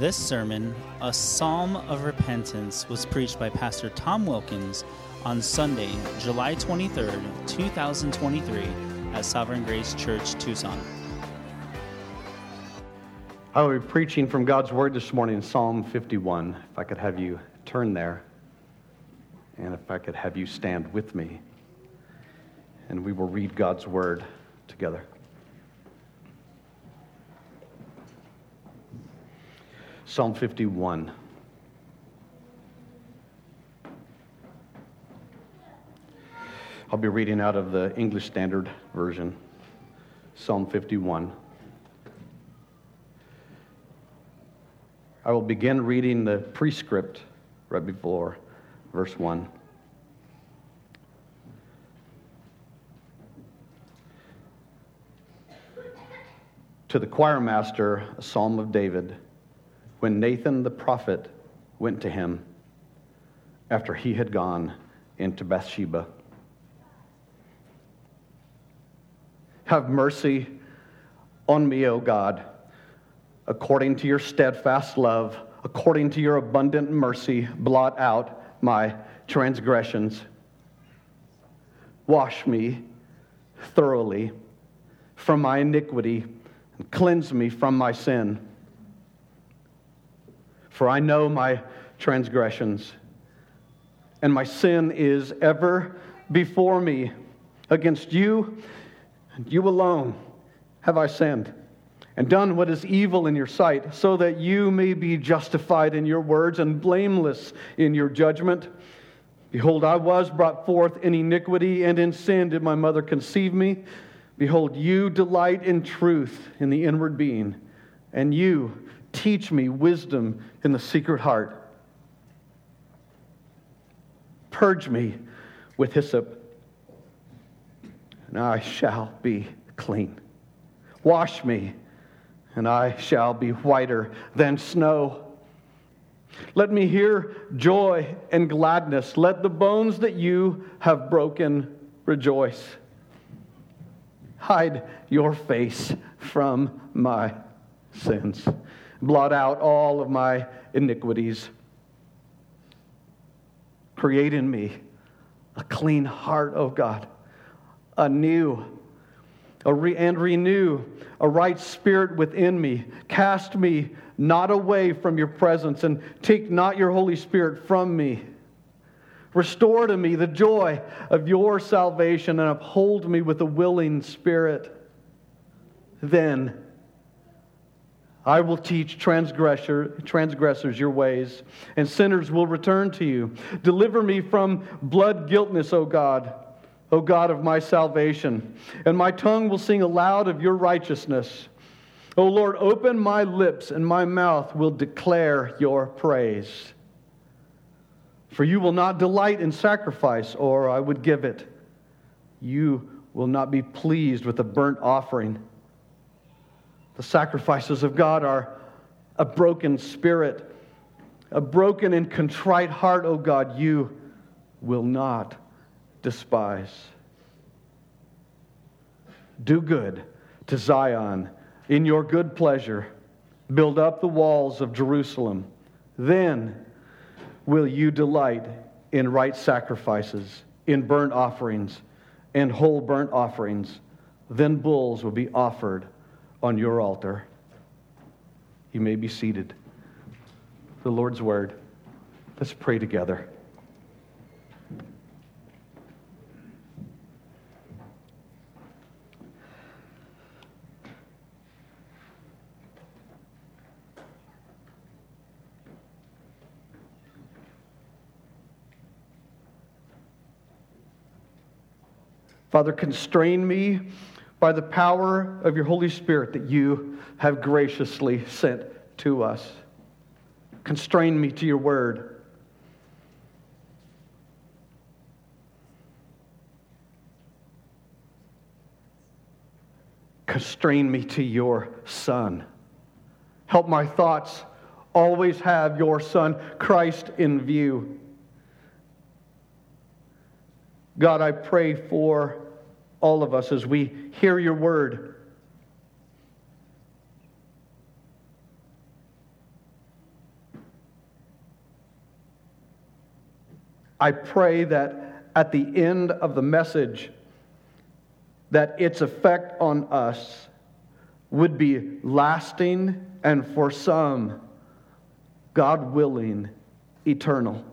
This sermon, a psalm of repentance, was preached by Pastor Tom Wilkins on Sunday, July 23rd, 2023, at Sovereign Grace Church, Tucson. I will be preaching from God's Word this morning, Psalm 51. If I could have you turn there, and if I could have you stand with me, and we will read God's Word together. Psalm 51. I'll be reading out of the English Standard Version, Psalm 51. I will begin reading the prescript right before verse 1. To the choir master, a psalm of David, when Nathan the prophet went to him after he had gone into Bathsheba. Have mercy on me, O God, according to your steadfast love, according to your abundant mercy, blot out my transgressions. Wash me thoroughly from my iniquity and cleanse me from my sin. For I know my transgressions, and my sin is ever before me. Against you and you alone have I sinned and done what is evil in your sight, so that you may be justified in your words and blameless in your judgment. Behold, I was brought forth in iniquity, and in sin did my mother conceive me. Behold, you delight in truth in the inward being, and you teach me wisdom in the secret heart. Purge me with hyssop, and I shall be clean. Wash me, and I shall be whiter than snow. Let me hear joy and gladness. Let the bones that you have broken rejoice. Hide your face from my sins. Blot out all of my iniquities. Create in me a clean heart, O oh God, a new re- and renew a right spirit within me. Cast me not away from your presence, and take not your Holy Spirit from me. Restore to me the joy of your salvation, and uphold me with a willing spirit. Then I will teach transgressor, transgressors your ways, and sinners will return to you. Deliver me from blood guiltness, O God O God of my salvation, and my tongue will sing aloud of your righteousness. O Lord, open my lips, and my mouth will declare your praise. For you will not delight in sacrifice, or I would give it. You will not be pleased with a burnt offering. The sacrifices of God are a broken spirit, a broken and contrite heart, O God, you will not despise. Do good to Zion in your good pleasure. Build up the walls of Jerusalem. Then will you delight in right sacrifices, in burnt offerings, and whole burnt offerings. Then bulls will be offered on your altar. You may be seated. The Lord's word. Let's pray together. Father, constrain me by the power of your Holy Spirit that you have graciously sent to us. Constrain me to your word. Constrain me to your Son. Help my thoughts always have your Son, Christ, in view. God, I pray for all of us as we hear your word. I pray that at the end of the message, that its effect on us would be lasting and for some, God willing, eternal.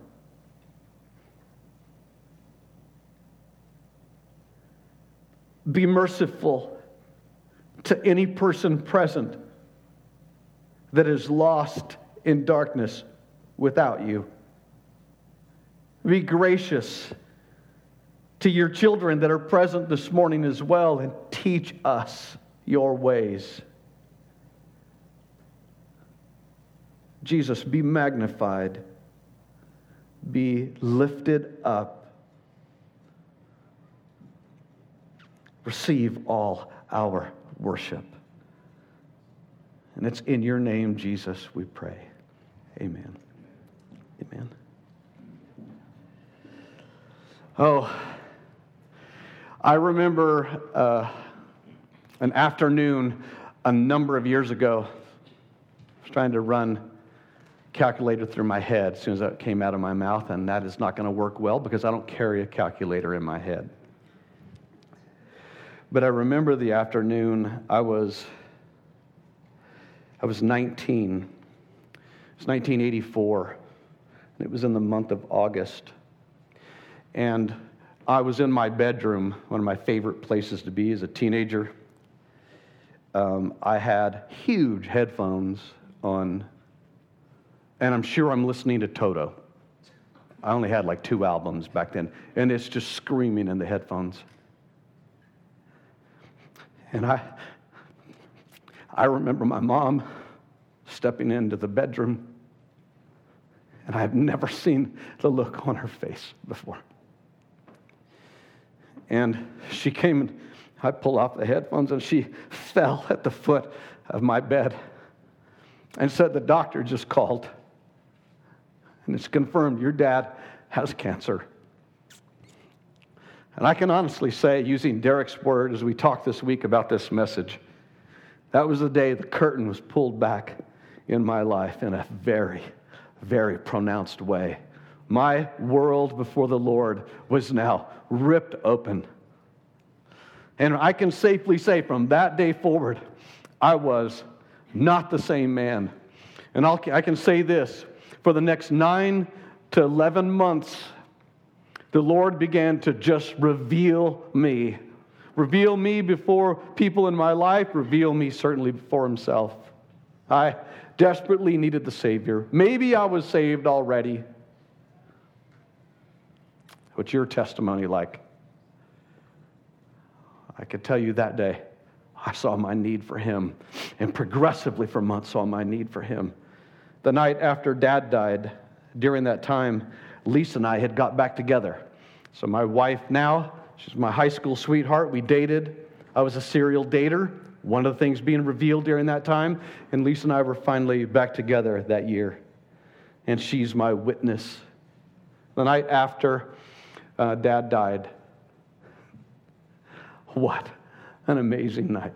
Be merciful to any person present that is lost in darkness without you. Be gracious to your children that are present this morning as well and teach us your ways. Jesus, be magnified, be lifted up. Receive all our worship. And it's in your name, Jesus, we pray. Amen. Amen. Oh, I remember uh, an afternoon a number of years ago. I was trying to run calculator through my head as soon as that came out of my mouth, and that is not going to work well because I don't carry a calculator in my head. But I remember the afternoon I was I was 19. It was 1984, and it was in the month of August. And I was in my bedroom, one of my favorite places to be as a teenager. Um, I had huge headphones on, and I'm sure I'm listening to Toto. I only had like two albums back then, and it's just screaming in the headphones. And I, I remember my mom stepping into the bedroom, and I've never seen the look on her face before. And she came and I pulled off the headphones, and she fell at the foot of my bed and said, The doctor just called. And it's confirmed your dad has cancer. And I can honestly say, using Derek's word as we talked this week about this message, that was the day the curtain was pulled back in my life in a very, very pronounced way. My world before the Lord was now ripped open. And I can safely say from that day forward, I was not the same man. And I'll, i can say this for the next nine to 11 months, the Lord began to just reveal me. Reveal me before people in my life, reveal me certainly before Himself. I desperately needed the Savior. Maybe I was saved already. What's your testimony like? I could tell you that day, I saw my need for Him, and progressively for months saw my need for Him. The night after Dad died, during that time, Lisa and I had got back together. So, my wife now, she's my high school sweetheart. We dated. I was a serial dater, one of the things being revealed during that time. And Lisa and I were finally back together that year. And she's my witness. The night after uh, Dad died, what an amazing night.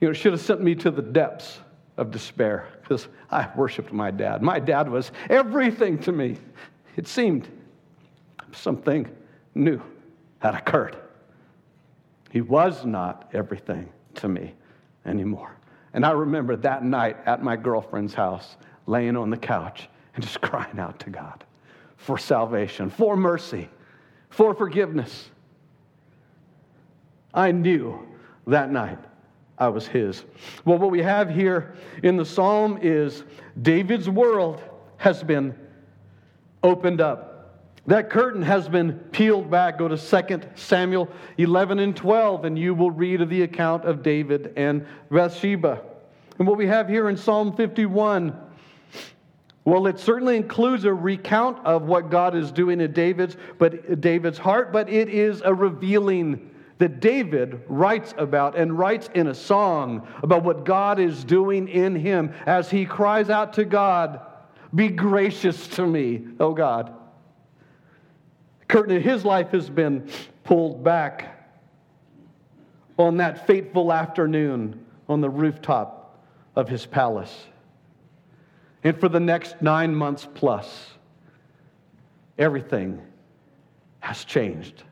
You know, it should have sent me to the depths of despair because I worshiped my dad. My dad was everything to me. It seemed something new had occurred. He was not everything to me anymore. And I remember that night at my girlfriend's house, laying on the couch and just crying out to God for salvation, for mercy, for forgiveness. I knew that night I was his. Well, what we have here in the psalm is David's world has been opened up. That curtain has been peeled back. Go to 2 Samuel 11 and 12, and you will read of the account of David and Bathsheba. And what we have here in Psalm 51, well, it certainly includes a recount of what God is doing in David's, but David's heart, but it is a revealing that David writes about and writes in a song about what God is doing in him as he cries out to God, Be gracious to me, oh God. Curtain his life has been pulled back on that fateful afternoon on the rooftop of his palace. And for the next nine months plus, everything has changed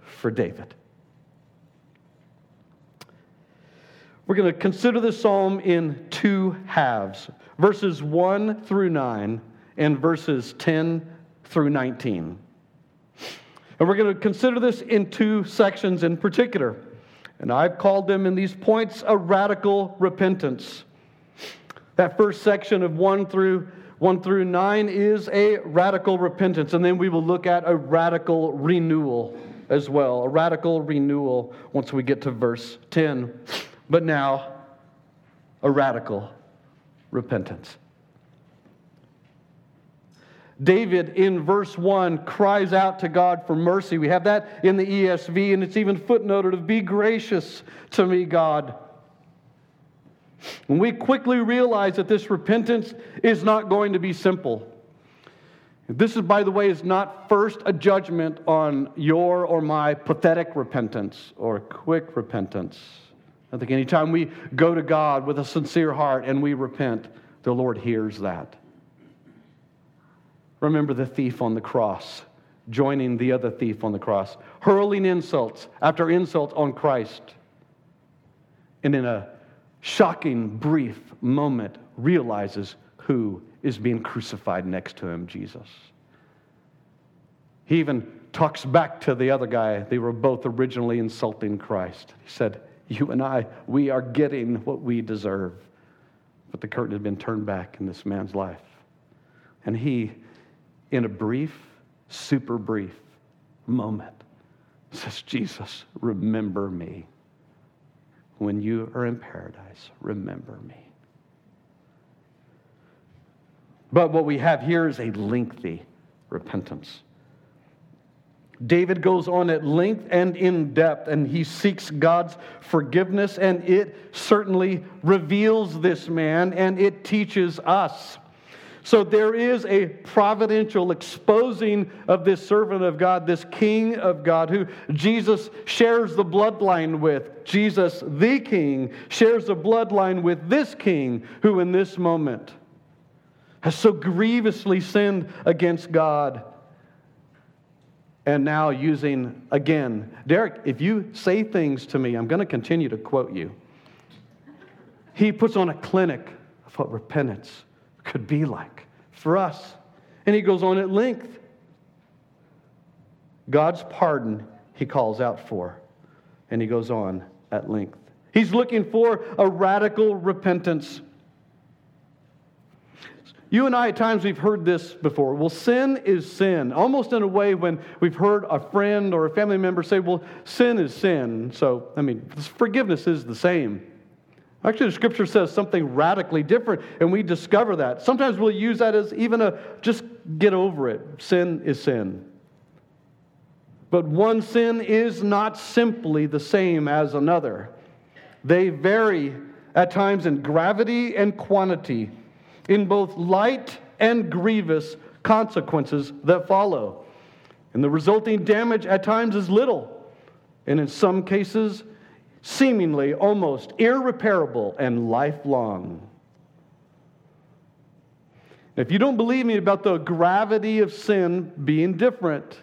for David. We're going to consider this psalm in two halves verses 1 through 9 and verses 10 through 19. And we're going to consider this in two sections in particular. And I've called them in these points a radical repentance. That first section of 1 through 1 through 9 is a radical repentance. And then we will look at a radical renewal as well. A radical renewal once we get to verse 10 but now a radical repentance. David in verse 1 cries out to God for mercy. We have that in the ESV, and it's even footnoted of Be gracious to me, God. And we quickly realize that this repentance is not going to be simple. This is, by the way, is not first a judgment on your or my pathetic repentance or quick repentance. I think anytime we go to God with a sincere heart and we repent, the Lord hears that. Remember the thief on the cross, joining the other thief on the cross, hurling insults after insults on Christ. And in a shocking, brief moment, realizes who is being crucified next to him, Jesus. He even talks back to the other guy. They were both originally insulting Christ. He said, you and I, we are getting what we deserve. But the curtain had been turned back in this man's life. And he, in a brief, super brief moment, says, Jesus, remember me. When you are in paradise, remember me. But what we have here is a lengthy repentance. David goes on at length and in depth, and he seeks God's forgiveness, and it certainly reveals this man and it teaches us. So there is a providential exposing of this servant of God, this king of God, who Jesus shares the bloodline with. Jesus, the king, shares the bloodline with this king, who in this moment has so grievously sinned against God and now using, again, Derek, if you say things to me, I'm going to continue to quote you. He puts on a clinic of what repentance could be like for us. And he goes on at length. God's pardon he calls out for. And he goes on at length. He's looking for a radical repentance. You and I, at times, we've heard this before. Well, sin is sin. Almost in a way when we've heard a friend or a family member say, well, sin is sin. So, I mean, forgiveness is the same. Actually, the scripture says something radically different, and we discover that. Sometimes we'll use that as even a just get over it. Sin is sin. But one sin is not simply the same as another, they vary at times in gravity and quantity in both light and grievous consequences that follow. And the resulting damage at times is little, and in some cases, seemingly almost irreparable and lifelong. If you don't believe me about the gravity of sin being different,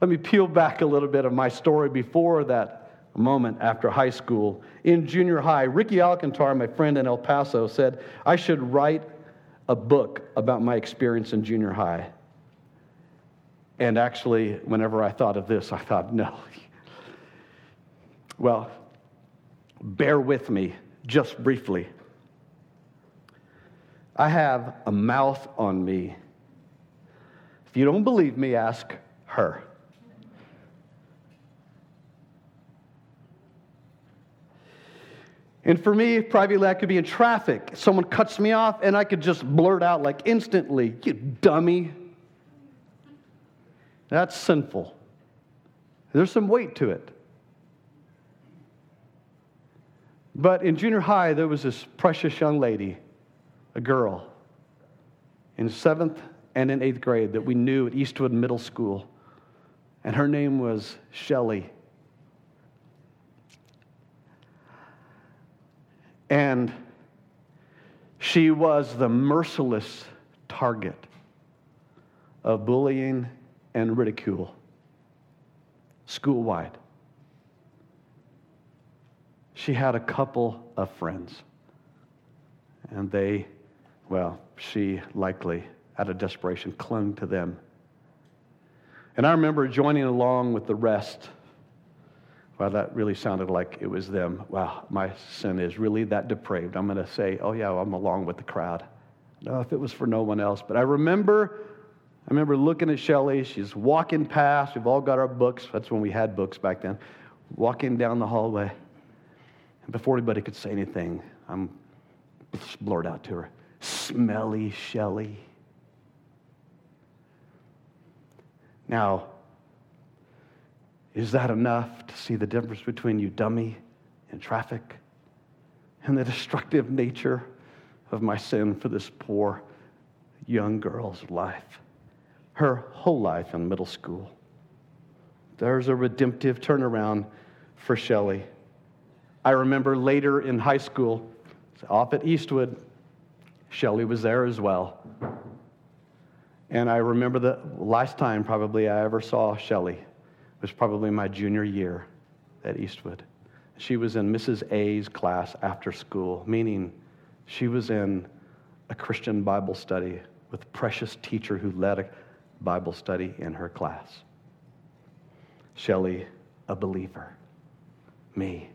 let me peel back a little bit of my story before that moment after high school. In junior high, Ricky Alcantar, my friend in El Paso, said I should write a book about my experience in junior high. And actually, whenever I thought of this, I thought, no. Well, bear with me just briefly. I have a mouth on me. If you don't believe me, ask her. And for me, privately, I could be in traffic. Someone cuts me off, and I could just blurt out like instantly, You dummy. That's sinful. There's some weight to it. But in junior high, there was this precious young lady, a girl, in seventh and in eighth grade that we knew at Eastwood Middle School. And her name was Shelley. And she was the merciless target of bullying and ridicule school wide. She had a couple of friends, and they, well, she likely, out of desperation, clung to them. And I remember joining along with the rest. Well, that really sounded like it was them. Wow, my sin is really that depraved. I'm going to say, oh, yeah, I'm along with the crowd. No, if it was for no one else. But I remember I remember looking at Shelly. She's walking past. We've all got our books. That's when we had books back then. Walking down the hallway. And before anybody could say anything, I'm blurred out to her Smelly Shelly. Now, is that enough to see the difference between you dummy and traffic and the destructive nature of my sin for this poor young girl's life? her whole life in middle school. There's a redemptive turnaround for Shelley. I remember later in high school, off at Eastwood, Shelley was there as well. And I remember the last time probably I ever saw Shelley was probably my junior year at Eastwood. She was in Mrs. A's class after school, meaning she was in a Christian Bible study with a precious teacher who led a Bible study in her class. Shelley, a believer. Me,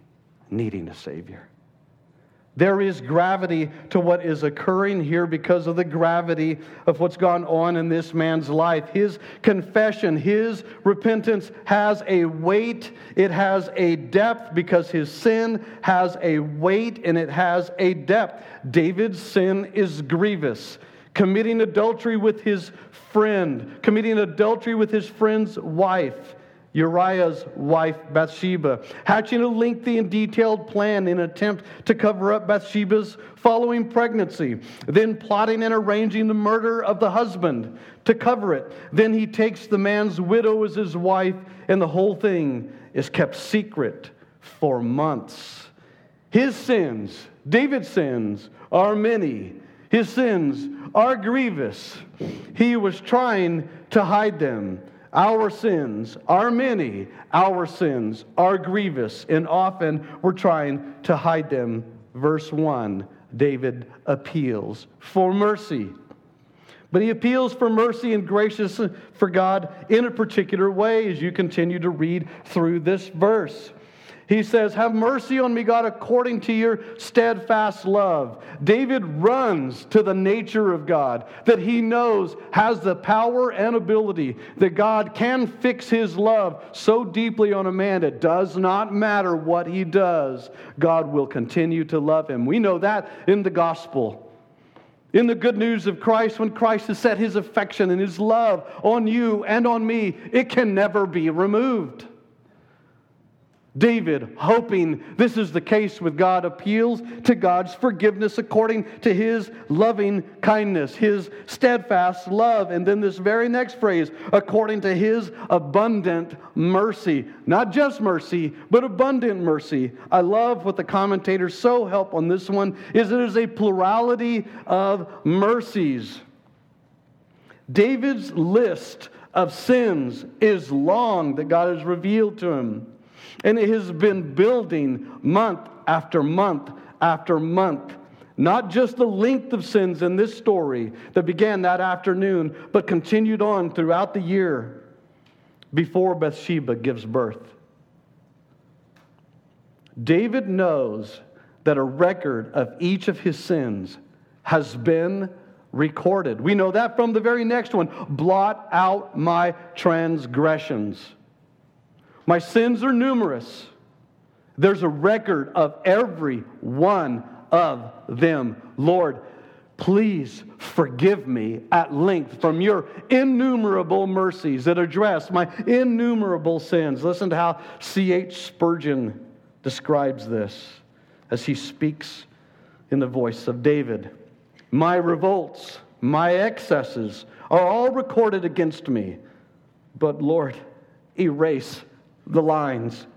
needing a Savior. There is gravity to what is occurring here because of the gravity of what's gone on in this man's life. His confession, his repentance has a weight, it has a depth because his sin has a weight and it has a depth. David's sin is grievous committing adultery with his friend, committing adultery with his friend's wife, Uriah's wife, Bathsheba, hatching a lengthy and detailed plan in an attempt to cover up Bathsheba's following pregnancy, then plotting and arranging the murder of the husband to cover it. Then he takes the man's widow as his wife, and the whole thing is kept secret for months. His sins, David's sins, are many. His sins are grievous. He was trying to hide them. Our sins are many. Our sins are grievous, and often we're trying to hide them. Verse 1 David appeals for mercy. But he appeals for mercy and gracious for God in a particular way as you continue to read through this verse. He says, Have mercy on me, God, according to your steadfast love. David runs to the nature of God that he knows has the power and ability that God can fix his love so deeply on a man it does not matter what he does, God will continue to love him. We know that in the gospel. In the good news of Christ, when Christ has set his affection and his love on you and on me, it can never be removed. David, hoping this is the case with God, appeals to God's forgiveness according to his loving kindness, his steadfast love. And then this very next phrase, according to his abundant mercy. Not just mercy, but abundant mercy. I love what the commentators so help on this one is it is a plurality of mercies. David's list of sins is long that God has revealed to him. And it has been building month after month after month. Not just the length of sins in this story that began that afternoon, but continued on throughout the year before Bathsheba gives birth. David knows that a record of each of his sins has been recorded. We know that from the very next one blot out my transgressions. My sins are numerous. There's a record of every one of them. Lord, please forgive me at length from your innumerable mercies that address my innumerable sins. Listen to how C.H. Spurgeon describes this as he speaks in the voice of David. My revolts, my excesses are all recorded against me, but Lord, erase the lines.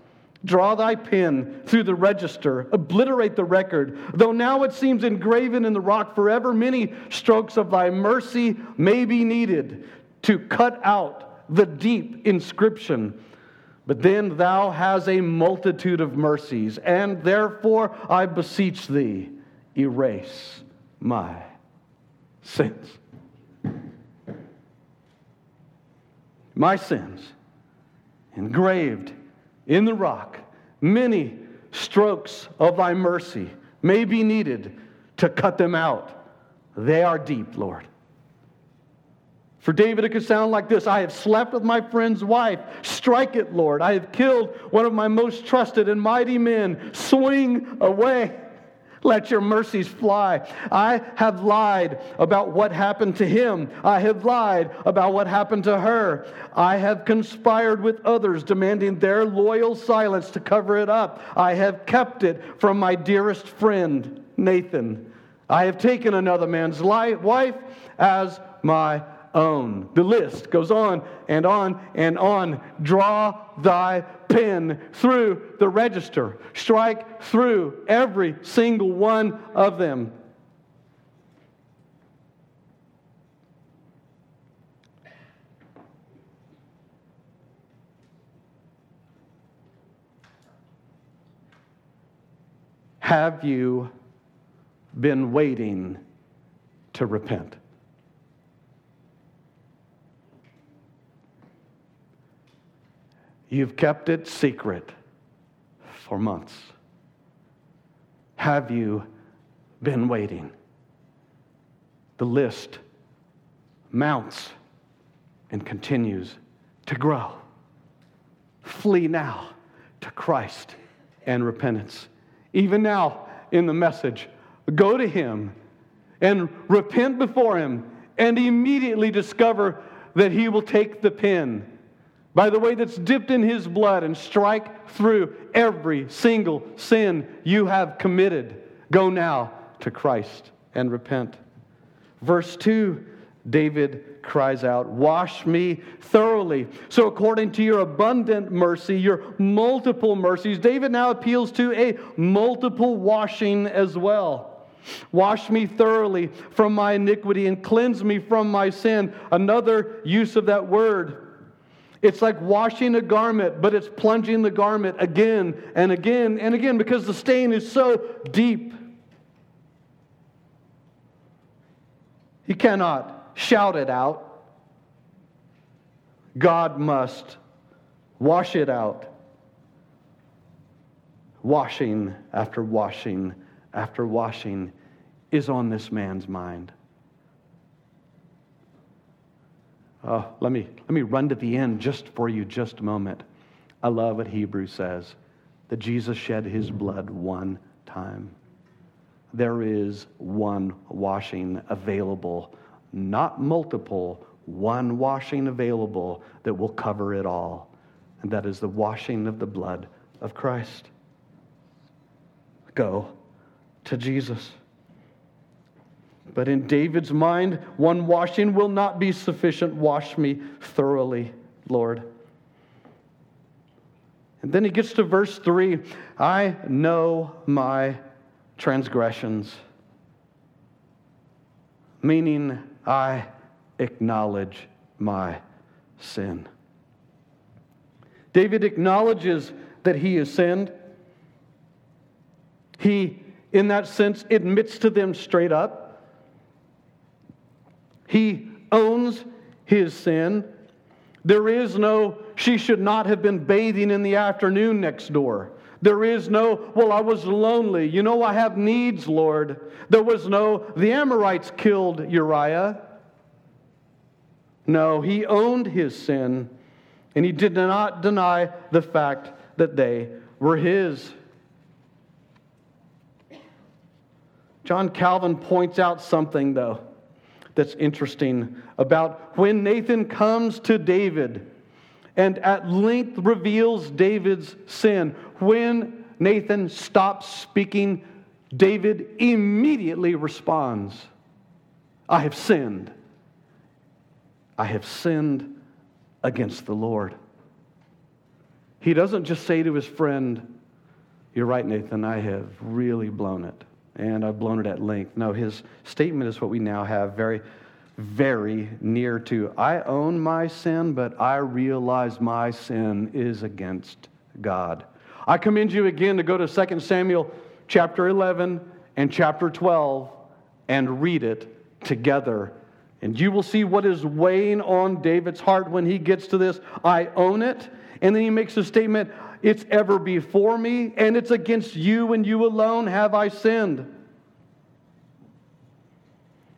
Draw thy pen through the register, obliterate the record. Though now it seems engraven in the rock forever, many strokes of thy mercy may be needed to cut out the deep inscription. But then thou hast a multitude of mercies, and therefore I beseech thee, erase my sins. My sins engraved in the rock, many strokes of thy mercy may be needed to cut them out. They are deep, Lord. For David, it could sound like this I have slept with my friend's wife. Strike it, Lord. I have killed one of my most trusted and mighty men. Swing away. Let your mercies fly. I have lied about what happened to him. I have lied about what happened to her. I have conspired with others, demanding their loyal silence to cover it up. I have kept it from my dearest friend, Nathan. I have taken another man's life, wife as my own. The list goes on and on and on. Draw thy pen through the register, strike through every single one of them. Have you been waiting to repent? You've kept it secret for months. Have you been waiting? The list mounts and continues to grow. Flee now to Christ and repentance. Even now, in the message, go to Him and repent before Him and immediately discover that He will take the pen by the way that's dipped in his blood and strike through every single sin you have committed. Go now to Christ and repent. Verse 2 David cries out, Wash me thoroughly. So, according to your abundant mercy, your multiple mercies, David now appeals to a multiple washing as well. Wash me thoroughly from my iniquity and cleanse me from my sin. Another use of that word it's like washing a garment, but it's plunging the garment again and again and again because the stain is so deep. He cannot shout it out. God must wash it out. Washing after washing after washing is on this man's mind. Oh, let me, let me run to the end just for you, just a moment. I love what Hebrews says that Jesus shed his blood one time. There is one washing available, not multiple, one washing available that will cover it all. And that is the washing of the blood of Christ. Go to Jesus. But in David's mind, one washing will not be sufficient. Wash me thoroughly, Lord. And then he gets to verse 3 I know my transgressions, meaning I acknowledge my sin. David acknowledges that he has sinned. He, in that sense, admits to them straight up. He owns his sin. There is no, she should not have been bathing in the afternoon next door. There is no, well, I was lonely. You know, I have needs, Lord. There was no, the Amorites killed Uriah. No, he owned his sin, and he did not deny the fact that they were his. John Calvin points out something, though that's interesting about when Nathan comes to David and at length reveals David's sin. When Nathan stops speaking, David immediately responds I have sinned. I have sinned against the Lord. He doesn't just say to his friend, You're right, Nathan, I have really blown it and I've blown it at length. No, his statement is what we now have very very near to. I own my sin, but I realize my sin is against God. I commend you again to go to 2 Samuel chapter 11 and chapter 12 and read it together. And you will see what is weighing on David's heart when he gets to this I own it. And then he makes a statement it's ever before me, and it's against you and you alone have I sinned.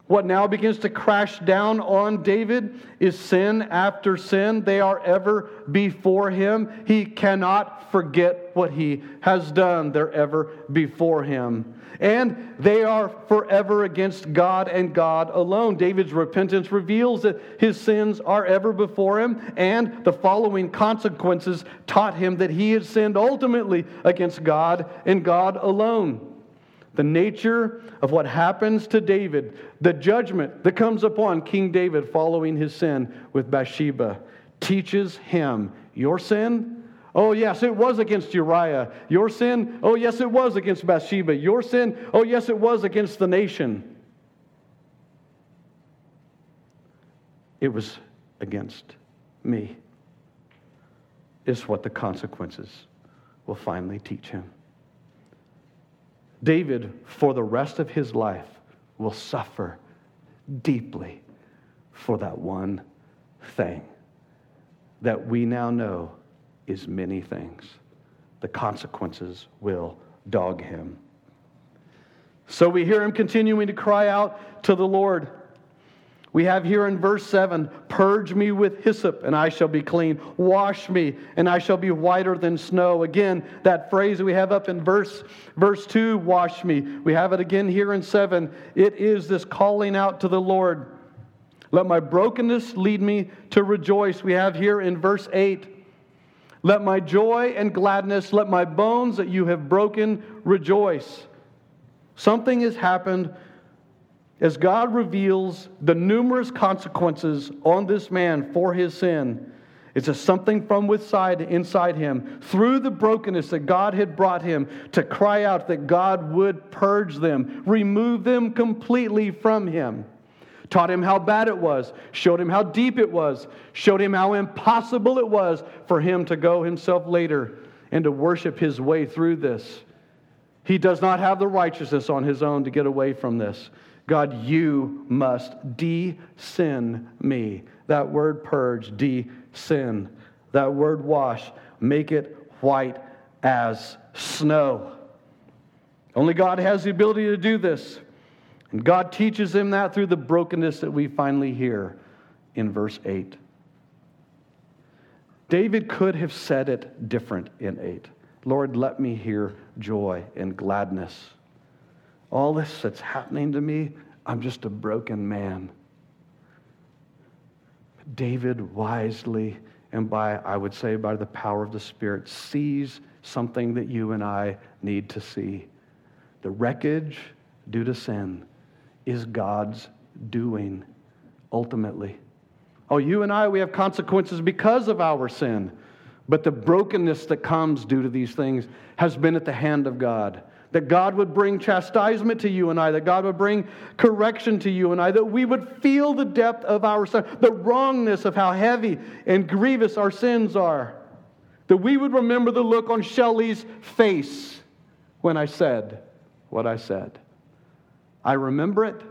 What now begins to crash down on David is sin after sin. They are ever before him. He cannot forget what he has done. They're ever before him. And they are forever against God and God alone. David's repentance reveals that his sins are ever before him, and the following consequences taught him that he had sinned ultimately against God and God alone the nature of what happens to David, the judgment that comes upon King David following his sin with Bathsheba, teaches him your sin. Oh, yes, it was against Uriah. Your sin. Oh, yes, it was against Bathsheba. Your sin. Oh, yes, it was against the nation. It was against me, is what the consequences will finally teach him. David, for the rest of his life, will suffer deeply for that one thing that we now know is many things. The consequences will dog him. So we hear him continuing to cry out to the Lord. We have here in verse 7 Purge me with hyssop, and I shall be clean. Wash me, and I shall be whiter than snow. Again, that phrase we have up in verse, verse 2 Wash me. We have it again here in 7. It is this calling out to the Lord. Let my brokenness lead me to rejoice. We have here in verse 8. Let my joy and gladness, let my bones that you have broken rejoice. Something has happened as God reveals the numerous consequences on this man for his sin, it's a something from within inside him through the brokenness that God had brought him to cry out that God would purge them, remove them completely from him. Taught him how bad it was, showed him how deep it was, showed him how impossible it was for him to go himself later and to worship his way through this. He does not have the righteousness on his own to get away from this. God, you must de sin me. That word purge, de sin. That word wash, make it white as snow. Only God has the ability to do this. And God teaches him that through the brokenness that we finally hear in verse 8. David could have said it different in 8. Lord, let me hear joy and gladness all this that's happening to me, I'm just a broken man. David wisely, and by, I would say, by the power of the Spirit, sees something that you and I need to see. The wreckage due to sin is God's doing ultimately. Oh, you and I, we have consequences because of our sin. But the brokenness that comes due to these things has been at the hand of God that God would bring chastisement to you and I, that God would bring correction to you and I, that we would feel the depth of our sin, the wrongness of how heavy and grievous our sins are, that we would remember the look on Shelley's face when I said what I said. I remember it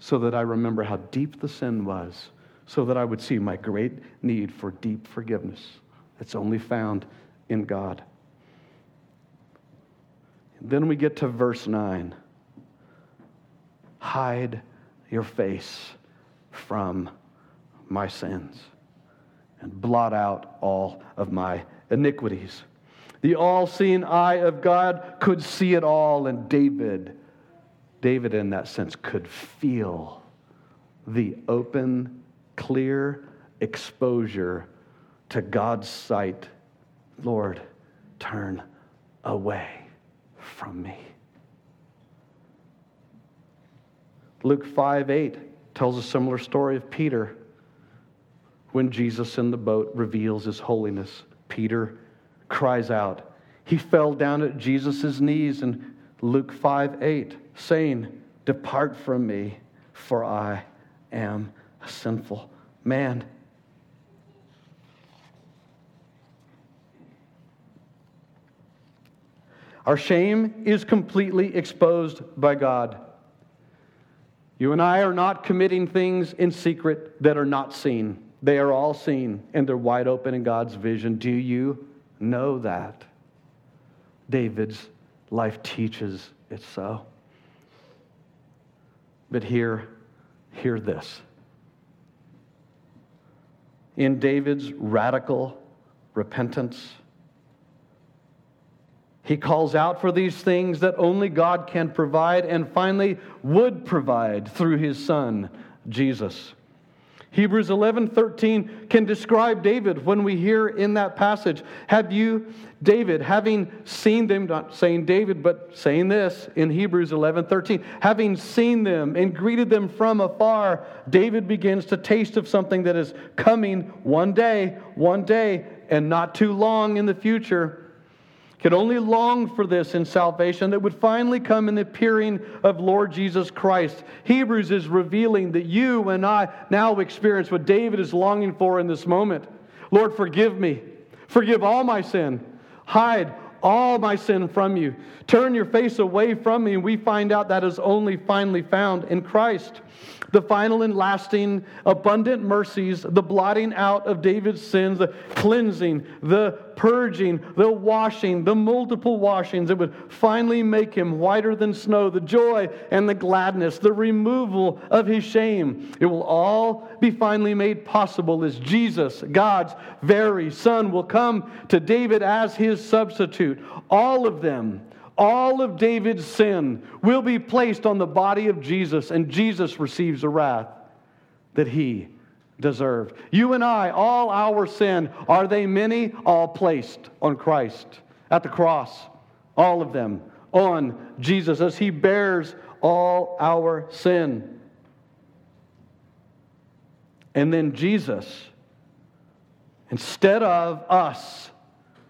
so that I remember how deep the sin was, so that I would see my great need for deep forgiveness that's only found in God. Then we get to verse 9 Hide your face from my sins and blot out all of my iniquities. The all seeing eye of God could see it all, and David, David in that sense, could feel the open, clear exposure to God's sight. Lord, turn away from me. Luke 5 8 tells a similar story of Peter when Jesus in the boat reveals his holiness. Peter cries out. He fell down at Jesus' knees in Luke 5 8, saying, Depart from me, for I am a sinful man. Our shame is completely exposed by God. You and I are not committing things in secret that are not seen. They are all seen and they're wide open in God's vision. Do you know that? David's life teaches it so. But hear, hear this. In David's radical repentance, he calls out for these things that only God can provide and finally would provide through his son, Jesus. Hebrews 11 13 can describe David when we hear in that passage. Have you, David, having seen them, not saying David, but saying this in Hebrews 11 13, having seen them and greeted them from afar, David begins to taste of something that is coming one day, one day, and not too long in the future could only long for this in salvation that would finally come in the appearing of Lord Jesus Christ. Hebrews is revealing that you and I now experience what David is longing for in this moment. Lord, forgive me. Forgive all my sin. Hide all my sin from you. Turn your face away from me, and we find out that is only finally found in Christ. The final and lasting, abundant mercies, the blotting out of David's sins, the cleansing, the purging, the washing, the multiple washings that would finally make him whiter than snow, the joy and the gladness, the removal of his shame. It will all be finally made possible as Jesus, God's very Son, will come to David as his substitute. All of them all of David's sin will be placed on the body of Jesus, and Jesus receives the wrath that he deserved. You and I, all our sin, are they many? All placed on Christ at the cross. All of them on Jesus as he bears all our sin. And then Jesus, instead of us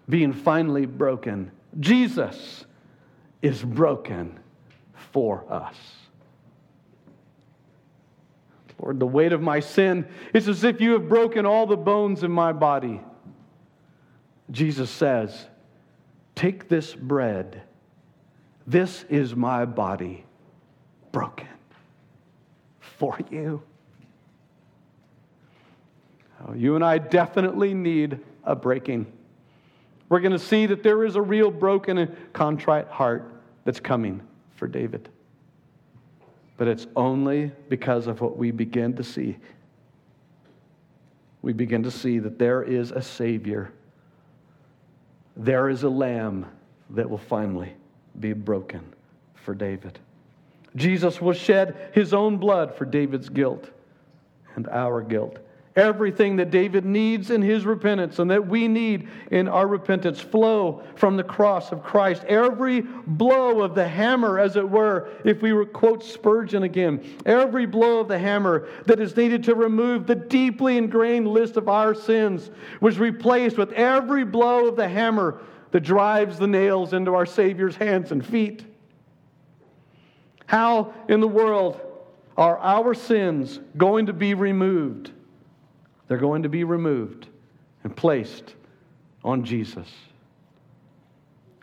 being finally broken, Jesus is broken for us. Lord, the weight of my sin is as if you have broken all the bones in my body. Jesus says, Take this bread. This is my body broken for you. Oh, you and I definitely need a breaking. We're going to see that there is a real broken and contrite heart that's coming for David. But it's only because of what we begin to see. We begin to see that there is a Savior, there is a Lamb that will finally be broken for David. Jesus will shed his own blood for David's guilt and our guilt. Everything that David needs in his repentance and that we need in our repentance flow from the cross of Christ. Every blow of the hammer, as it were, if we were quote Spurgeon again, every blow of the hammer that is needed to remove the deeply ingrained list of our sins was replaced with every blow of the hammer that drives the nails into our Savior's hands and feet. How in the world are our sins going to be removed? They're going to be removed and placed on Jesus.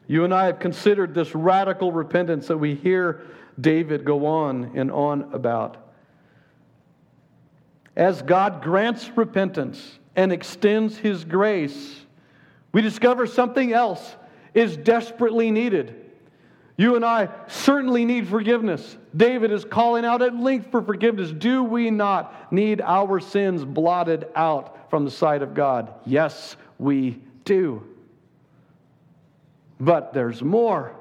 You and I have considered this radical repentance that we hear David go on and on about. As God grants repentance and extends his grace, we discover something else is desperately needed. You and I certainly need forgiveness. David is calling out at length for forgiveness. Do we not need our sins blotted out from the sight of God? Yes, we do. But there's more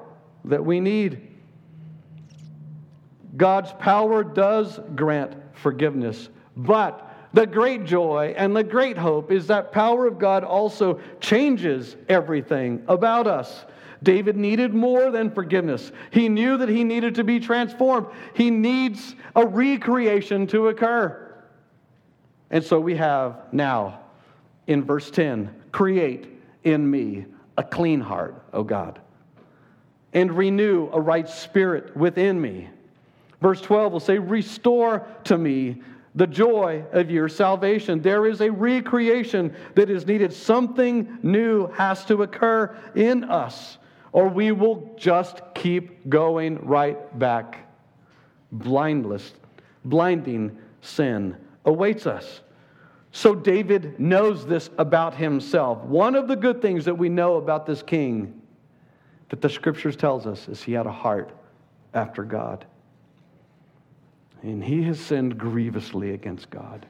that we need. God's power does grant forgiveness, but the great joy and the great hope is that power of God also changes everything about us. David needed more than forgiveness. He knew that he needed to be transformed. He needs a recreation to occur. And so we have now in verse 10 create in me a clean heart, O God, and renew a right spirit within me. Verse 12 will say, Restore to me the joy of your salvation. There is a recreation that is needed. Something new has to occur in us, or we will just keep going right back. Blindless, blinding sin awaits us. So David knows this about himself. One of the good things that we know about this king that the scriptures tells us is he had a heart after God and he has sinned grievously against God.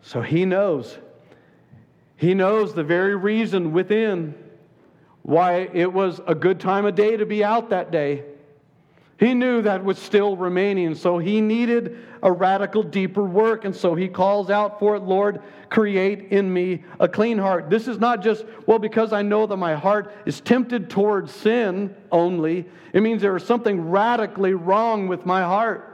So he knows. He knows the very reason within why it was a good time of day to be out that day. He knew that was still remaining, so he needed a radical, deeper work. And so he calls out for it, Lord, create in me a clean heart. This is not just, well, because I know that my heart is tempted towards sin only. It means there is something radically wrong with my heart.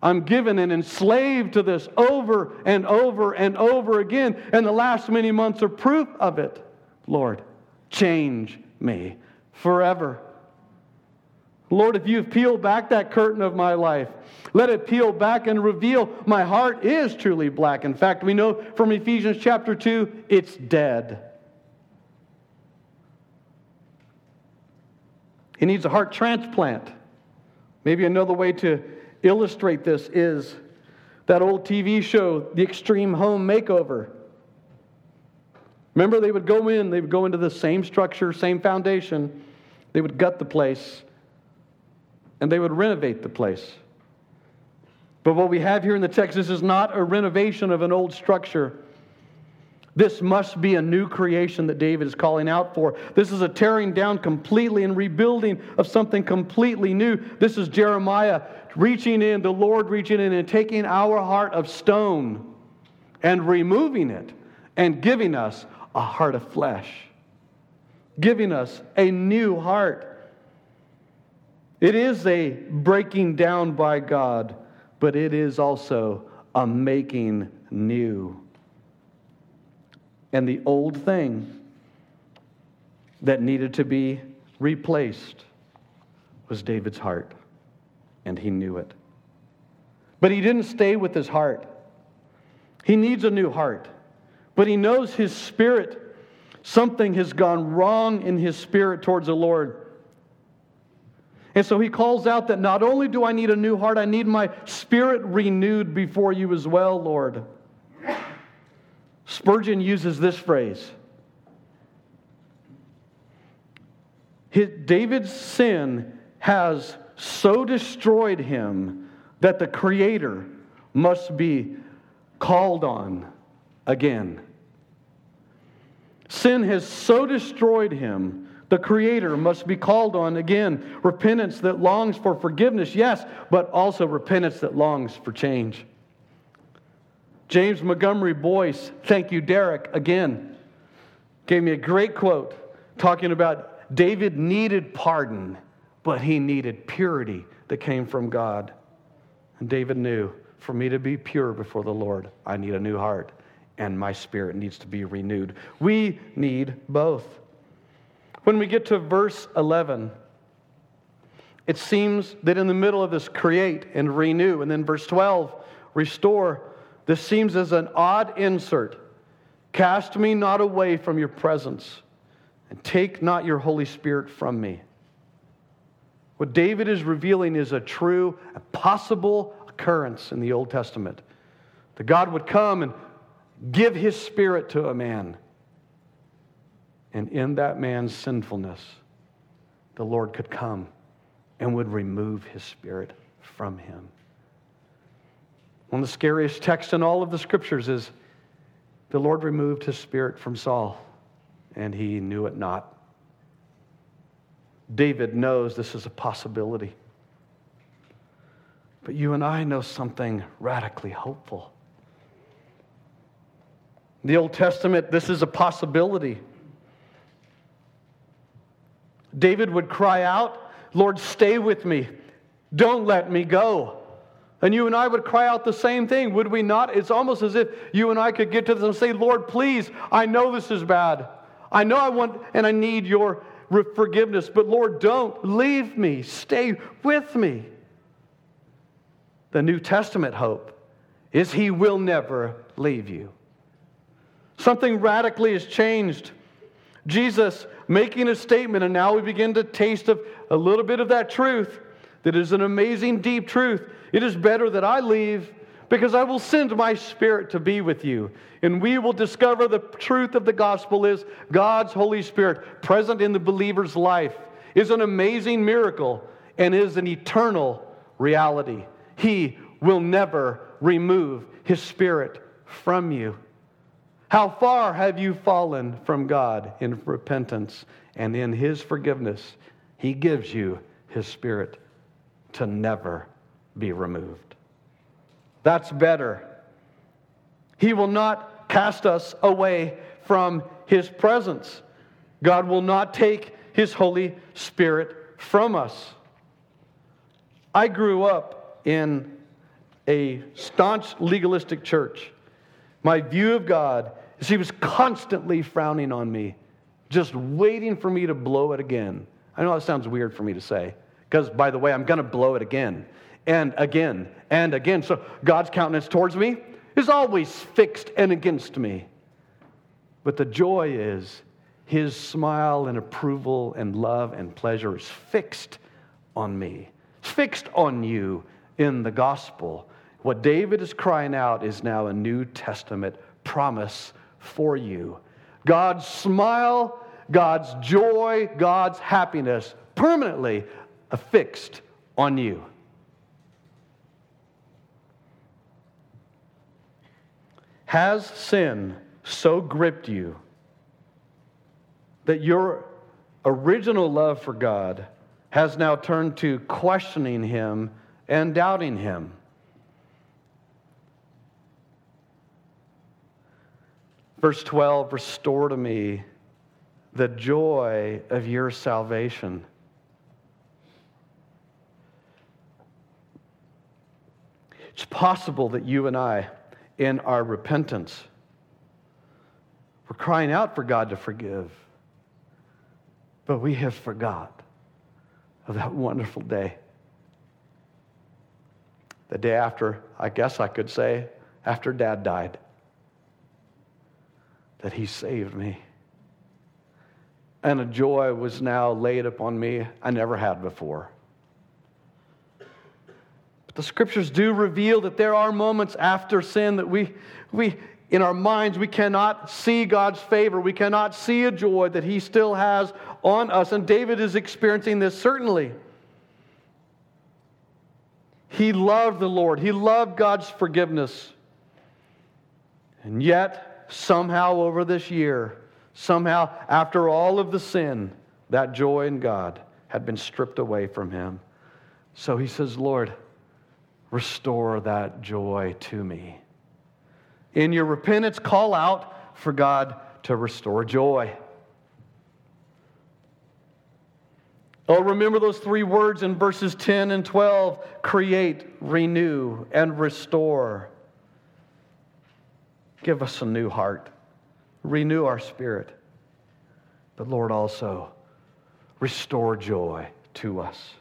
I'm given and enslaved to this over and over and over again. And the last many months are proof of it. Lord, change me forever. Lord, if you've peeled back that curtain of my life, let it peel back and reveal my heart is truly black. In fact, we know from Ephesians chapter 2, it's dead. He needs a heart transplant. Maybe another way to illustrate this is that old TV show, The Extreme Home Makeover. Remember, they would go in, they would go into the same structure, same foundation, they would gut the place and they would renovate the place. But what we have here in the text, this is not a renovation of an old structure. This must be a new creation that David is calling out for. This is a tearing down completely and rebuilding of something completely new. This is Jeremiah reaching in, the Lord reaching in and taking our heart of stone and removing it and giving us a heart of flesh, giving us a new heart. It is a breaking down by God, but it is also a making new. And the old thing that needed to be replaced was David's heart, and he knew it. But he didn't stay with his heart. He needs a new heart, but he knows his spirit, something has gone wrong in his spirit towards the Lord. And so he calls out that not only do I need a new heart, I need my spirit renewed before you as well, Lord. Spurgeon uses this phrase David's sin has so destroyed him that the Creator must be called on again. Sin has so destroyed him the Creator must be called on again. Repentance that longs for forgiveness, yes, but also repentance that longs for change. James Montgomery Boice, thank you, Derek, again, gave me a great quote talking about David needed pardon, but he needed purity that came from God. And David knew for me to be pure before the Lord, I need a new heart, and my spirit needs to be renewed. We need both. When we get to verse 11, it seems that in the middle of this create and renew, and then verse 12, restore, this seems as an odd insert. Cast me not away from your presence, and take not your Holy Spirit from me. What David is revealing is a true, a possible occurrence in the Old Testament. That God would come and give his spirit to a man and in that man's sinfulness, the Lord could come and would remove his spirit from him. One of the scariest texts in all of the scriptures is the Lord removed his spirit from Saul, and he knew it not. David knows this is a possibility. But you and I know something radically hopeful. The Old Testament, this is a possibility. David would cry out, Lord, stay with me. Don't let me go. And you and I would cry out the same thing, would we not? It's almost as if you and I could get to this and say, Lord, please, I know this is bad. I know I want and I need your forgiveness, but Lord, don't leave me. Stay with me. the New Testament hope is He will never leave you. Something radically has changed. Jesus making a statement, and now we begin to taste of a little bit of that truth that is an amazing, deep truth. It is better that I leave because I will send my spirit to be with you. And we will discover the truth of the gospel is God's Holy Spirit present in the believer's life is an amazing miracle and is an eternal reality. He will never remove his spirit from you. How far have you fallen from God in repentance and in his forgiveness? He gives you his spirit to never be removed. That's better. He will not cast us away from his presence. God will not take his Holy Spirit from us. I grew up in a staunch legalistic church. My view of God is he was constantly frowning on me, just waiting for me to blow it again. I know that sounds weird for me to say, because by the way, I'm going to blow it again and again and again. So God's countenance towards me is always fixed and against me. But the joy is his smile and approval and love and pleasure is fixed on me. It's fixed on you in the gospel. What David is crying out is now a New Testament promise for you. God's smile, God's joy, God's happiness permanently affixed on you. Has sin so gripped you that your original love for God has now turned to questioning Him and doubting Him? Verse 12 Restore to me the joy of your salvation. It's possible that you and I in our repentance. We're crying out for God to forgive, but we have forgot of that wonderful day. The day after, I guess I could say, after dad died, that he saved me. And a joy was now laid upon me I never had before. But The scriptures do reveal that there are moments after sin that we, we in our minds, we cannot see God's favor. We cannot see a joy that He still has on us. And David is experiencing this certainly. He loved the Lord, he loved God's forgiveness. And yet, somehow over this year, somehow after all of the sin, that joy in God had been stripped away from him. So he says, Lord, restore that joy to me. In your repentance, call out for God to restore joy. Oh, remember those three words in verses 10 and 12 create, renew, and restore. Give us a new heart, renew our spirit. But Lord, also restore joy to us.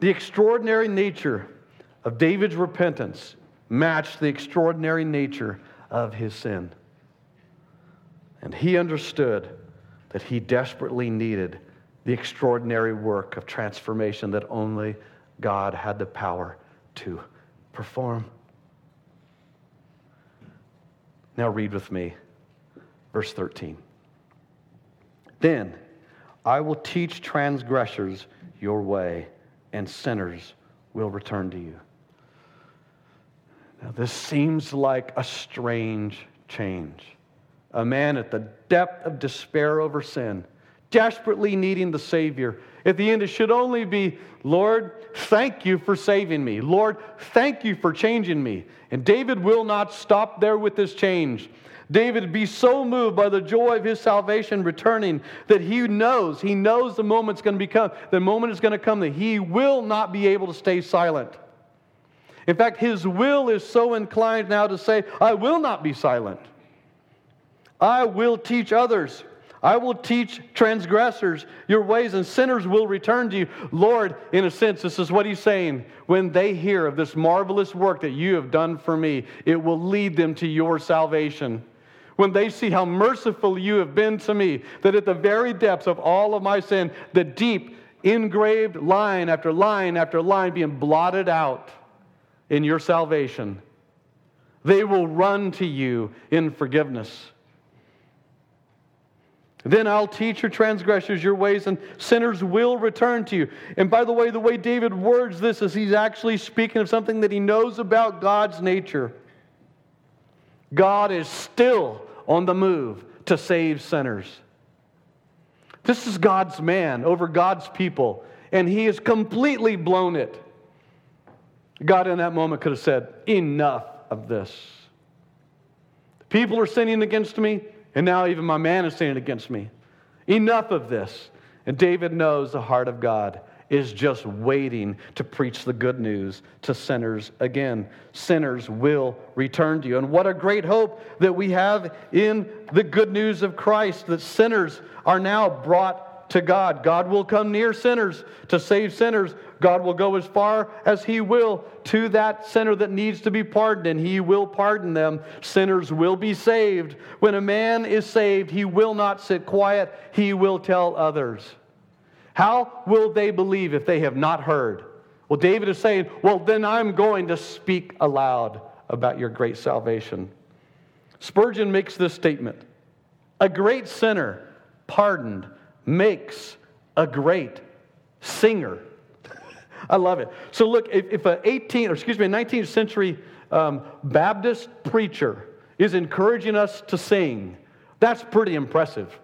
The extraordinary nature of David's repentance matched the extraordinary nature of his sin. And he understood that he desperately needed the extraordinary work of transformation that only God had the power to perform. Now, read with me verse 13. Then I will teach transgressors your way and sinners will return to you. Now, this seems like a strange change. A man at the depth of despair over sin, desperately needing the Savior. At the end, it should only be, Lord, thank you for saving me. Lord, thank you for changing me. And David will not stop there with this change. David be so moved by the joy of his salvation returning that he knows, he knows the moment's going to become, the moment is going to come that he will not be able to stay silent. In fact, his will is so inclined now to say, I will not be silent. I will teach others. I will teach transgressors your ways, and sinners will return to you. Lord, in a sense, this is what he's saying. When they hear of this marvelous work that you have done for me, it will lead them to your salvation. When they see how merciful you have been to me, that at the very depths of all of my sin, the deep, engraved line after line after line being blotted out in your salvation, they will run to you in forgiveness. Then I'll teach your transgressors your ways, and sinners will return to you. And by the way, the way David words this is he's actually speaking of something that he knows about God's nature. God is still on the move to save sinners. This is God's man over God's people, and he has completely blown it. God, in that moment, could have said, Enough of this. People are sinning against me. And now even my man is sinning against me. Enough of this. And David knows the heart of God is just waiting to preach the good news to sinners again. Sinners will return to you. And what a great hope that we have in the good news of Christ that sinners are now brought to God. God will come near sinners to save sinners. God will go as far as He will to that sinner that needs to be pardoned, and He will pardon them. Sinners will be saved. When a man is saved, he will not sit quiet, he will tell others. How will they believe if they have not heard? Well, David is saying, Well, then I'm going to speak aloud about your great salvation. Spurgeon makes this statement A great sinner, pardoned, makes a great singer. I love it. So look, if, if an 18, or excuse me, a 19th century um, Baptist preacher is encouraging us to sing, that's pretty impressive.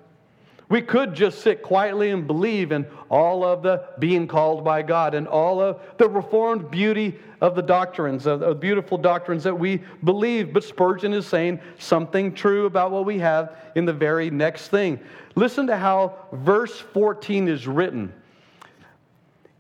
We could just sit quietly and believe in all of the being called by God and all of the reformed beauty of the doctrines, of the beautiful doctrines that we believe. But Spurgeon is saying something true about what we have in the very next thing. Listen to how verse 14 is written.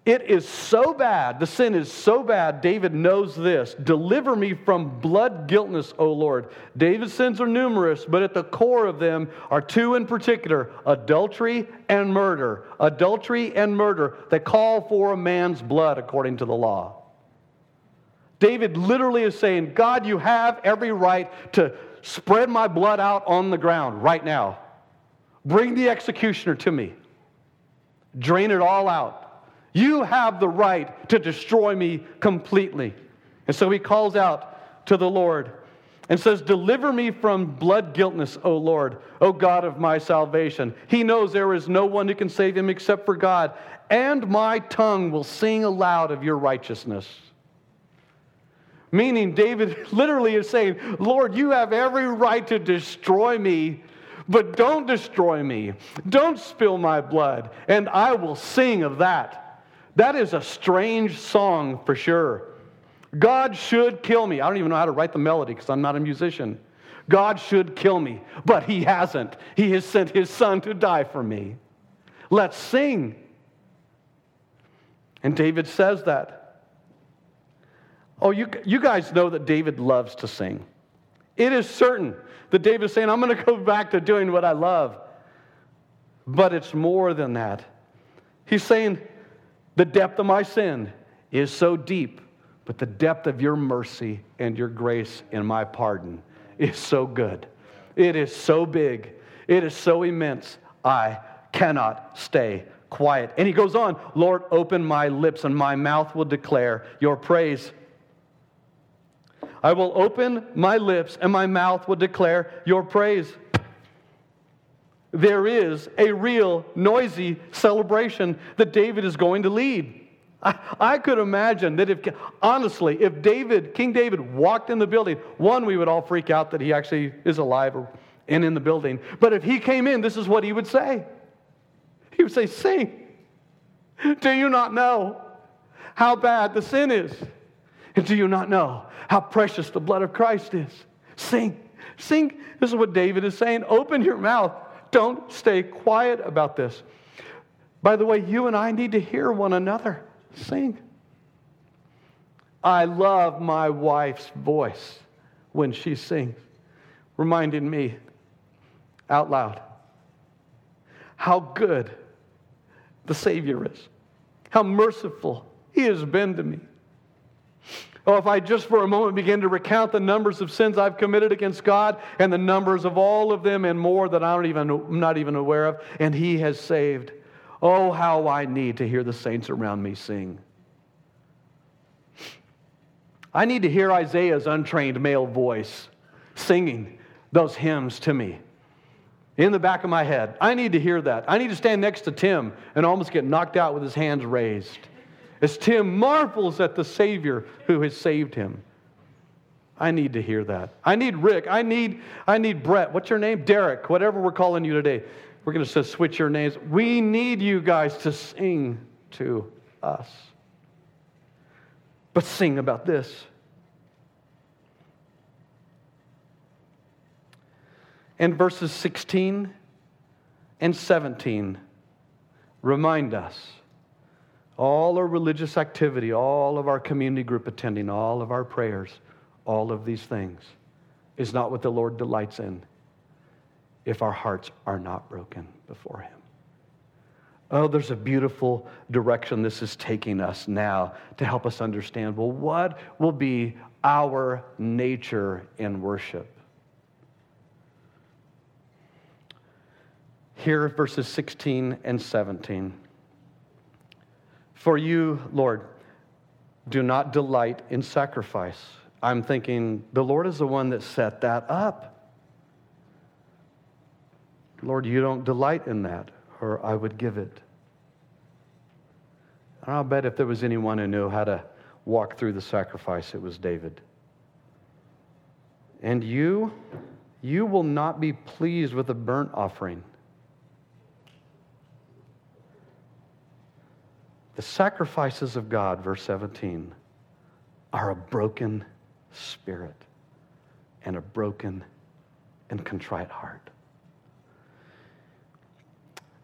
It is so bad, the sin is so bad, David knows this. Deliver me from blood guiltness, O Lord. David's sins are numerous, but at the core of them are two in particular adultery and murder. Adultery and murder that call for a man's blood according to the law. David literally is saying, God, you have every right to spread my blood out on the ground right now. Bring the executioner to me, drain it all out. You have the right to destroy me completely. And so he calls out to the Lord and says, Deliver me from blood guiltness, O Lord, O God of my salvation. He knows there is no one who can save him except for God, and my tongue will sing aloud of your righteousness. Meaning, David literally is saying, Lord, you have every right to destroy me, but don't destroy me. Don't spill my blood, and I will sing of that. That is a strange song for sure. God should kill me. I don't even know how to write the melody because I'm not a musician. God should kill me, but He hasn't. He has sent His Son to die for me. Let's sing. And David says that. Oh, you, you guys know that David loves to sing. It is certain that David is saying, I'm going to go back to doing what I love. But it's more than that. He's saying, the depth of my sin is so deep, but the depth of your mercy and your grace and my pardon is so good. It is so big. It is so immense. I cannot stay quiet. And he goes on, Lord, open my lips and my mouth will declare your praise. I will open my lips and my mouth will declare your praise there is a real noisy celebration that David is going to lead. I, I, could imagine that if, honestly, if David, King David walked in the building, one, we would all freak out that he actually is alive and in the building. But if he came in, this is what he would say. He would say, Sing. Do you not know how bad the sin is? And do you not know how precious the blood of Christ is? Sing. Sing. This is what David is saying. Open your mouth don't stay quiet about this. By the way, you and I need to hear one another sing. I love my wife's voice when she sings, reminding me out loud how good the Savior is, how merciful He has been to me. Oh, if I just for a moment begin to recount the numbers of sins I've committed against God and the numbers of all of them and more that I don't even, I'm not even aware of, and He has saved. Oh, how I need to hear the saints around me sing. I need to hear Isaiah's untrained male voice singing those hymns to me in the back of my head. I need to hear that. I need to stand next to Tim and almost get knocked out with his hands raised as Tim marvels at the Savior who has saved him. I need to hear that. I need Rick. I need, I need Brett. What's your name? Derek, whatever we're calling you today. We're going to switch your names. We need you guys to sing to us. But sing about this. And verses 16 and 17 remind us all our religious activity, all of our community group attending, all of our prayers, all of these things is not what the Lord delights in if our hearts are not broken before Him. Oh, there's a beautiful direction this is taking us now to help us understand well, what will be our nature in worship? Here, verses 16 and 17. For you, Lord, do not delight in sacrifice. I'm thinking the Lord is the one that set that up. Lord, you don't delight in that, or I would give it. And I'll bet if there was anyone who knew how to walk through the sacrifice, it was David. And you, you will not be pleased with a burnt offering. The sacrifices of God, verse 17, are a broken spirit and a broken and contrite heart.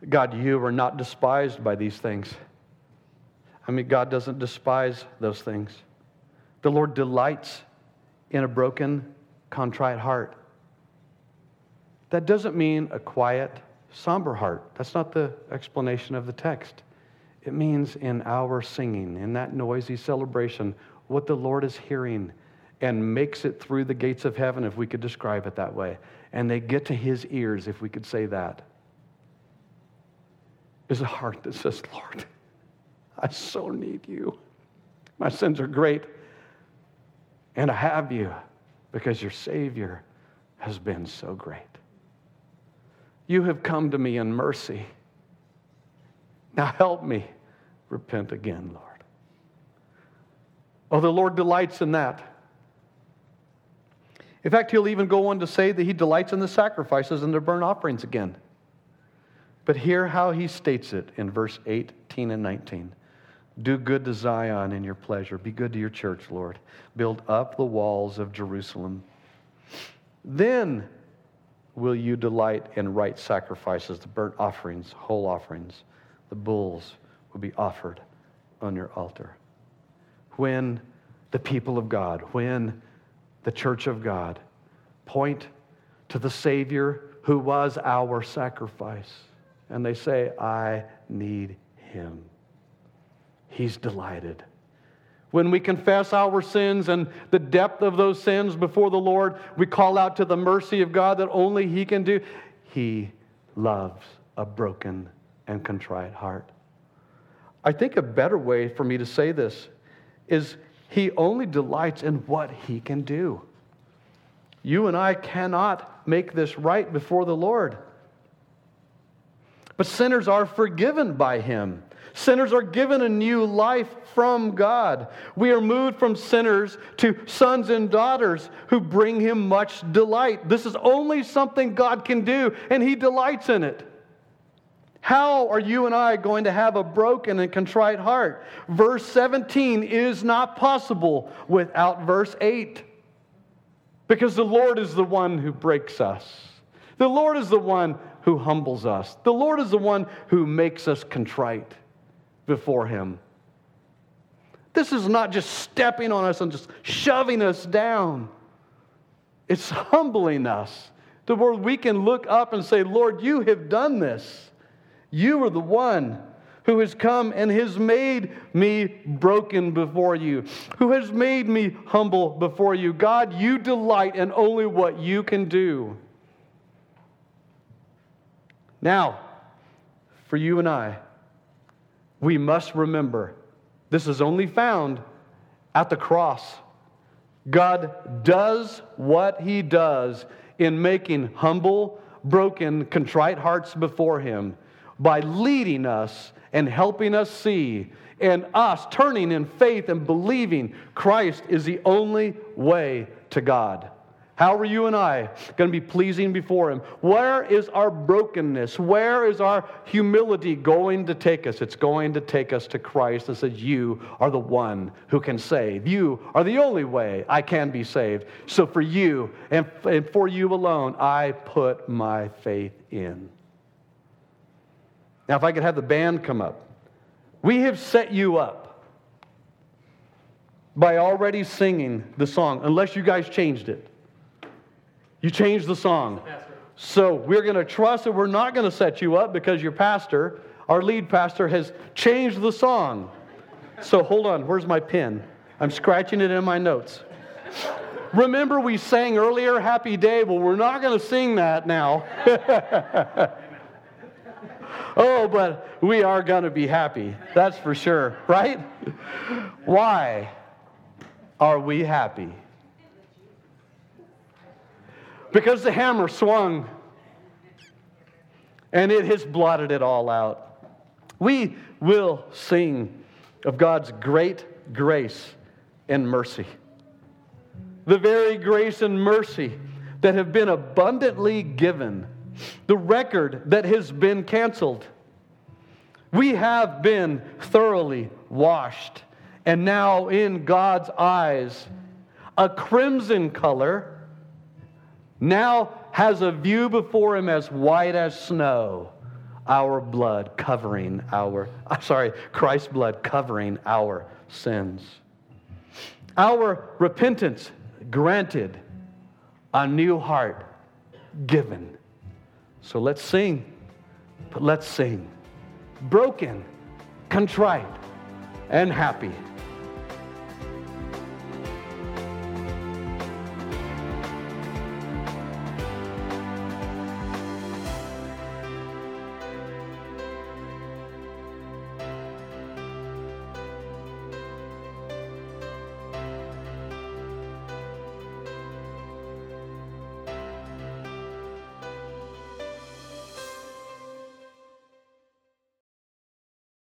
God, you are not despised by these things. I mean, God doesn't despise those things. The Lord delights in a broken, contrite heart. That doesn't mean a quiet, somber heart. That's not the explanation of the text. It means in our singing, in that noisy celebration, what the Lord is hearing and makes it through the gates of heaven, if we could describe it that way. And they get to his ears, if we could say that. Is a heart that says, Lord, I so need you. My sins are great, and I have you because your Savior has been so great. You have come to me in mercy. Now help me repent again, Lord. Oh, the Lord delights in that. In fact, he'll even go on to say that he delights in the sacrifices and the burnt offerings again. But hear how he states it in verse 18 and 19. Do good to Zion in your pleasure. Be good to your church, Lord. Build up the walls of Jerusalem. Then will you delight in right sacrifices, the burnt offerings, whole offerings the bulls will be offered on your altar. When the people of God, when the church of God point to the Savior who was our sacrifice, and they say, I need him. He's delighted. When we confess our sins and the depth of those sins before the Lord, we call out to the mercy of God that only He can do. He loves a broken and contrite heart. I think a better way for me to say this is he only delights in what he can do. You and I cannot make this right before the Lord. But sinners are forgiven by him. Sinners are given a new life from God. We are moved from sinners to sons and daughters who bring him much delight. This is only something God can do, and he delights in it. How are you and I going to have a broken and contrite heart? Verse 17 is not possible without verse 8. Because the Lord is the one who breaks us. The Lord is the one who humbles us. The Lord is the one who makes us contrite before Him. This is not just stepping on us and just shoving us down, it's humbling us to where we can look up and say, Lord, you have done this. You are the one who has come and has made me broken before you, who has made me humble before you. God, you delight in only what you can do. Now, for you and I, we must remember this is only found at the cross. God does what he does in making humble, broken, contrite hearts before him by leading us and helping us see, and us turning in faith and believing Christ is the only way to God. How are you and I going to be pleasing before Him? Where is our brokenness? Where is our humility going to take us? It's going to take us to Christ and says, You are the one who can save. You are the only way I can be saved. So for you and for you alone, I put my faith in. Now, if I could have the band come up, we have set you up by already singing the song, unless you guys changed it. You changed the song. So we're going to trust that we're not going to set you up because your pastor, our lead pastor, has changed the song. So hold on, where's my pen? I'm scratching it in my notes. Remember, we sang earlier, Happy Day? Well, we're not going to sing that now. oh, but we are going to be happy. That's for sure, right? Why are we happy? Because the hammer swung and it has blotted it all out. We will sing of God's great grace and mercy. The very grace and mercy that have been abundantly given the record that has been canceled. We have been thoroughly washed, and now in God's eyes, a crimson color now has a view before him as white as snow, our blood covering our, I'm sorry, Christ's blood covering our sins. Our repentance granted, a new heart given. So let's sing. But let's sing. Broken, contrite, and happy.